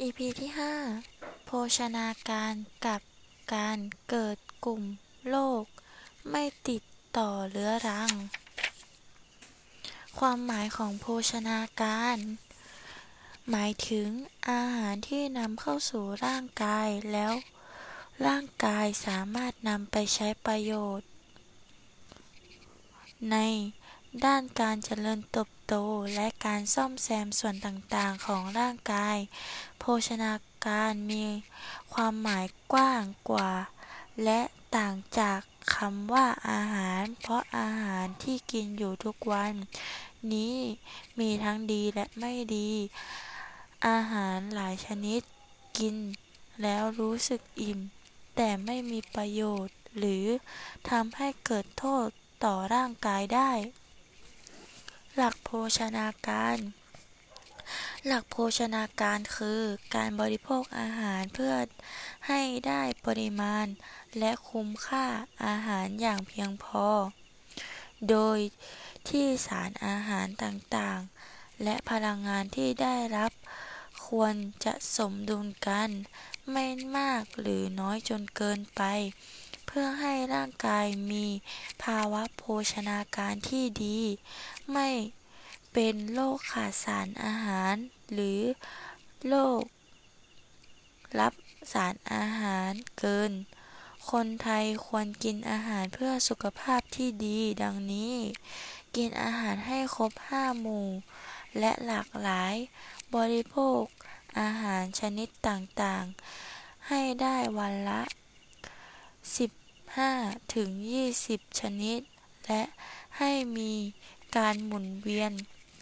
EP ที่ 5 โภชนาการกับการเกิดกลุ่มโรคไม่ติดต่อเรื้อรัง ความหมายของโภชนาการ หมายถึงอาหารที่นำเข้าสู่ร่างกายแล้ว ร่างกายสามารถนำไปใช้ประโยชน์ ใน ด้านการเจริญเติบโตและการซ่อมแซมส่วนต่างๆของร่างกาย โภชนาการมีความหมายกว้างกว่า และต่างจากคำว่าอาหาร เพราะอาหารที่กินอยู่ทุกวัน นี้มีทั้งดีและไม่ดี อาหารหลายชนิดกินแล้วรู้สึกอิ่ม แต่ไม่มีประโยชน์หรือทำให้เกิดโทษต่อร่างกายได้ หลักโภชนาการ หลักโภชนาการคือการบริโภคอาหารเพื่อให้ได้ปริมาณ และคุ้มค่าอาหารอย่างเพียงพอ โดยที่สารอาหารต่างๆ และพลังงานที่ได้รับ ควรจะสมดุลกัน ไม่มากหรือน้อยจนเกินไป พื่อให้ร่างกายมีภาวะโภชนาการที่ดี ไม่เป็นโรคขาดสารอาหาร หรือโรครับสารอาหารเกิน คนไทยควรกินอาหารเพื่อสุขภาพที่ดีดังนี้ กินอาหารให้ครบห้าหมู่ และหลากหลาย บริโภค อาหารชนิดต่างๆ ให้ได้วันละ 15ถึง20 ชนิด และให้มีการหมุนเวียน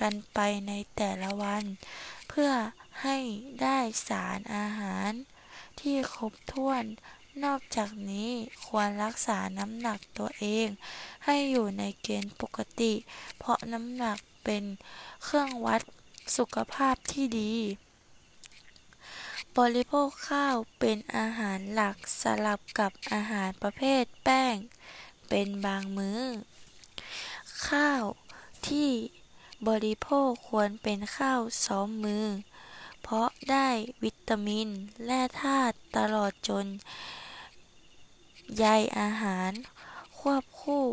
กันไปในแต่ละวัน เพื่อให้ได้สารอาหาร ที่ครบถ้วน นอกจากนี้ควรรักษาน้ำหนักตัวเอง ให้อยู่ในเกณฑ์ปกติ เพราะน้ำหนักเป็นเครื่องวัดสุขภาพที่ดี บริโภคข้าวเป็นอาหารหลักสลับกับอาหารประเภทแป้ง เป็นบางมื้อ ข้าวที่บริโภคควรเป็นข้าวซ้อมมือ เพราะได้วิตามิน แร่ธาตุตลอดจน ใยอาหาร ควบคู่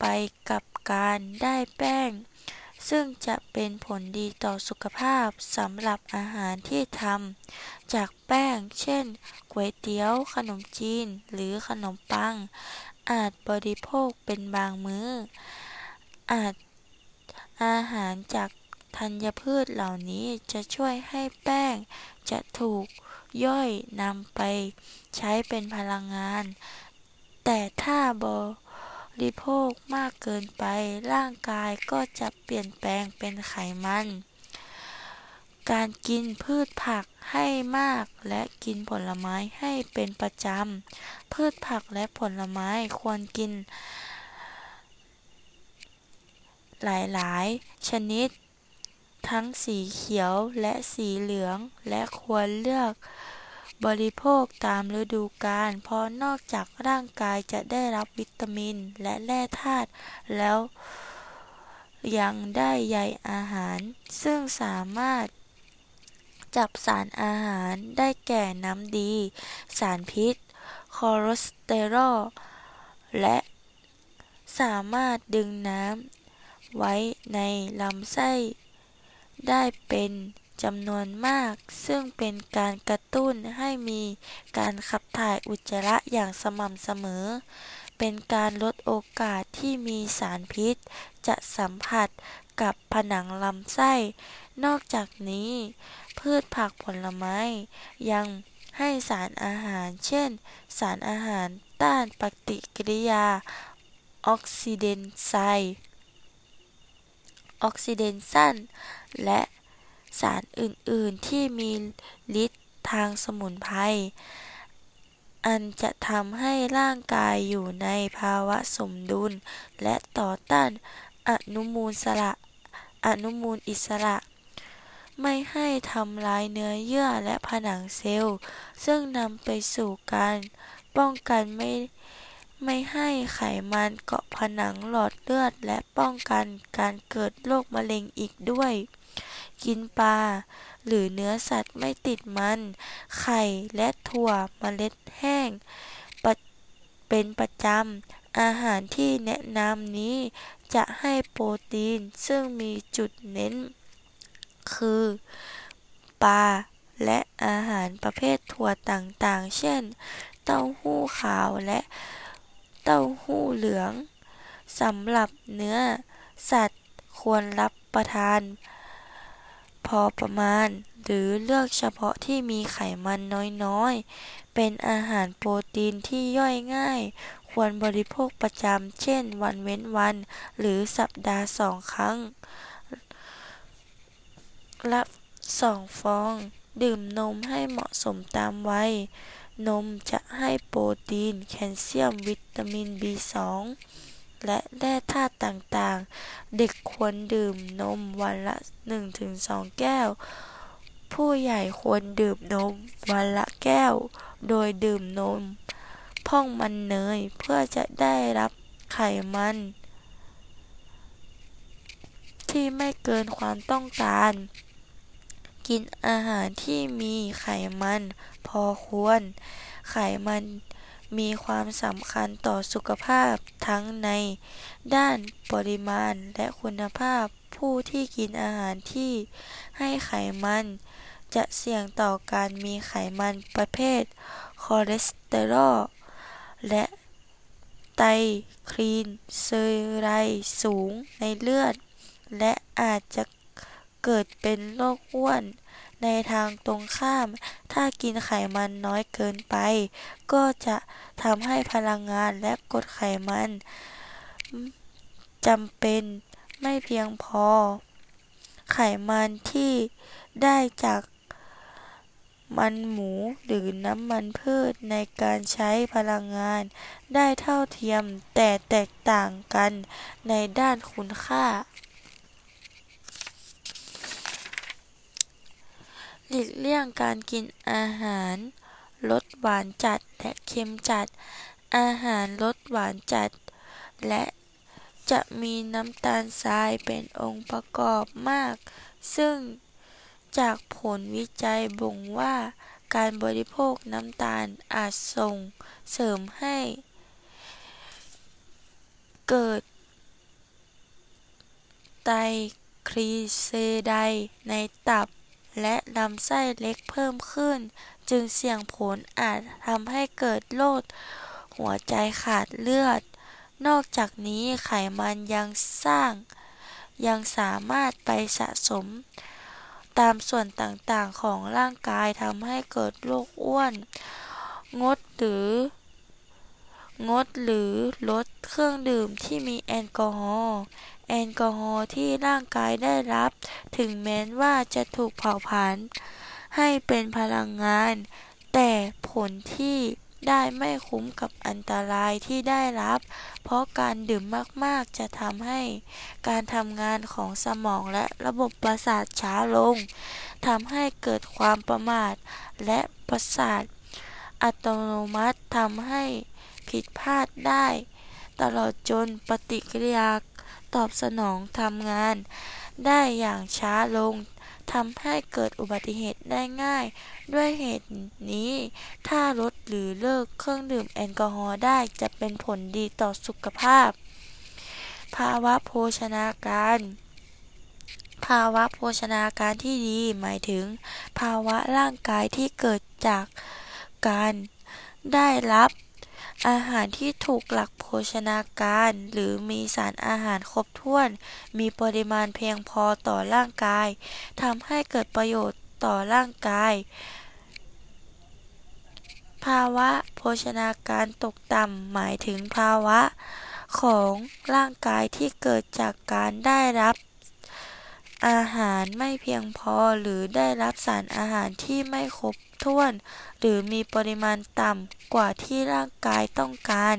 ไปกับการได้แป้ง ซึ่งจะเป็นผลดีต่อสุขภาพสำหรับอาหารที่ทำจากแป้ง เช่นก๋วยเตี๋ยว ขนมจีน หรือขนมปัง อาจบริโภคเป็นบางมื้อ อาจอาหารจากธัญพืชเหล่านี้จะช่วยให้แป้งจะถูกย่อยนำไปใช้เป็นพลังงาน แต่ถ้าบริ โภคมากเกินไป ร่างกายก็จะเปลี่ยนแปลงเป็นไขมัน การกินพืชผักให้มากและกินผลไม้ให้เป็นประจำ พืชผักและผลไม้ควรกิน หลายๆ ชนิด ทั้งสีเขียวและสีเหลืองและควรเลือก บริโภคตามฤดูกาลเพราะนอกจากร่างกายจะได้รับวิตามินและแร่ธาตุแล้วยังได้ใยอาหาร ซึ่งสามารถจับสารอาหารได้แก่น้ำดี สารพิษ คอเลสเตอรอล และสามารถดึงน้ำไว้ในลำไส้ได้เป็น จำนวนมาก ซึ่งเป็นการกระตุ้นให้มีการขับถ่ายอุจจาระอย่างสม่ำเสมอ เป็นการลดโอกาสที่มีสารพิษ จะสัมผัสกับผนังลำไส้ นอกจากนี้ พืชผักผลไม้ ยังให้สารอาหาร เช่น สารอาหารต้านปฏิกิริยา ออกซิเดนไซออกซิเดชันและ สารอื่น ๆ ที่มีฤทธิ์ทางสมุนไพร อันจะทำให้ร่างกายอยู่ในภาวะสมดุล และต่อต้านอนุมูลสระอนุมูลอิสระ ไม่ให้ทำลายเนื้อเยื่อและผนังเซลล์ ซึ่งนำไปสู่การป้องกันไม่ไม่ให้ไขมันเกาะผนังหลอดเลือด และป้องกันการเกิดโรคมะเร็งอีกด้วย กินปลา หรือเนื้อสัตว์ไม่ติดมัน ไข่และถั่วเมล็ดแห้ง เป็นประจำ อาหารที่แนะนำนี้จะให้โปรตีนซึ่งมีจุดเน้น คือปลาและอาหารประเภทถั่วต่างๆ เช่น เต้าหู้ขาวและเต้าหู้เหลืองสำหรับเนื้อ สัตว์ควรรับประทาน พอประมาณ หรือเลือกเฉพาะที่มีไขมันน้อยๆ เป็นอาหารโปรตีนที่ย่อยง่าย ควรบริโภคประจำ เช่น วันเว้นวัน หรือสัปดาห์สองครั้งละสองฟอง ดื่มนมให้เหมาะสมตามวัย นมจะให้โปรตีน แคลเซียม วิตามิน B2 และแร่ธาตุต่างๆ เด็กควรดื่มนมวันละ 1-2 แก้ว ผู้ใหญ่ควรดื่มนมวันละแก้ว โดยดื่มนมพ่องมันเนยเพื่อจะได้รับไขมัน ที่ไม่เกินความต้องการ กินอาหารที่มีไขมันพอควร ไขมัน มีความสำคัญต่อสุขภาพทั้งในด้านปริมาณและคุณภาพผู้ที่กินอาหารที่ให้ไขมัน จะเสี่ยงต่อการมีไขมันประเภทคอเลสเตอรอลและไตรคลีนเซอไรสูงในเลือด และอาจจะเกิดเป็นโรคอ้วน ในทางตรงข้าม ถ้ากินไขมันน้อยเกินไป ก็จะทำให้พลังงานและกรดไขมันจำเป็นไม่เพียงพอ ไขมันที่ได้จากมันหมูหรือน้ำมันพืชในการใช้พลังงาน ได้เท่าเทียมแต่แตกต่างกันในด้านคุณค่า หลีกเลี่ยงการกินอาหารรสหวานจัดและเค็มจัด อาหารรสหวานจัด และจะมีน้ำตาลทรายเป็นองค์ประกอบมาก ซึ่งจากผลวิจัยบ่งว่าการบริโภคน้ำตาลอาจส่งเสริมให้ เกิด ไตคลีเซไดในตับ และลำไส้เล็กเพิ่มขึ้น จึงเสี่ยงผลอาจทำให้เกิดโรคหัวใจขาดเลือด นอกจากนี้ไขมันยังสร้าง ยังสามารถไปสะสม ตามส่วนต่างๆของร่างกายทำให้เกิดโรคอ้วน งดหรืองดหรือลดเครื่องดื่มที่มีแอลกอฮอล์ แอลกอฮอล์ที่ร่างกายได้รับ ถึงแม้ว่าจะถูกเผาผลาญให้เป็นพลังงาน แต่ผลที่ได้ไม่คุ้มกับอันตรายที่ได้รับ เพราะการดื่มมากๆ จะทำให้การทำงานของสมองและระบบประสาทช้าลง ทำให้เกิดความประมาท และประสาทอัตโนมัติทำให้ผิดพลาดได้ ตลอดจนปฏิกิริยา ตอบสนองทำงาน ได้อย่างช้าลงทำให้เกิดอุบัติเหตุได้ง่าย ด้วยเหตุนี้ ถ้าลดหรือเลิกเครื่องดื่มแอลกอฮอล์ได้จะเป็นผลดีต่อสุขภาพ ภาวะโภชนาการ ภาวะโภชนาการที่ดีหมายถึง ภาวะร่างกายที่เกิดจากการได้รับ อาหารที่ถูกหลักโภชนาการ หรือมีสารอาหารครบถ้วน มีปริมาณเพียงพอต่อร่างกายทำให้เกิดประโยชน์ต่อร่างกาย ภาวะโภชนาการตกต่ำหมายถึงภาวะของร่างกายที่เกิดจากการได้รับอาหารไม่เพียงพอหรือได้รับสารอาหารที่ไม่ครบ ถ้วน หรือมีปริมาณต่ำกว่าที่ร่างกายต้องการ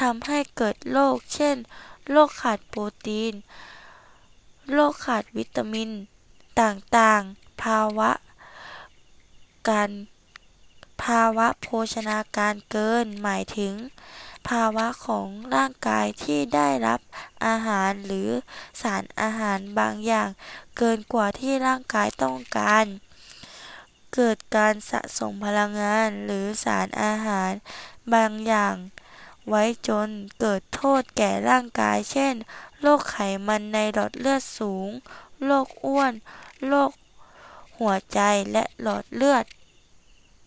ทำให้เกิดโรคเช่นโรคขาดโปรตีนโรคขาดวิตามิน ต่างๆ ภาวะ การภาวะโภชนาการเกินหมายถึง ภาวะของร่างกายที่ได้รับอาหารหรือสารอาหารบางอย่าง เกินกว่าที่ร่างกายต้องการ เกิดการสะสมพลังงานหรือสารอาหารบางอย่างไว้จนเกิดโทษแก่ร่างกาย เช่น โรคไขมันในหลอดเลือดสูง โรคอ้วน โรคหัวใจและหลอดเลือด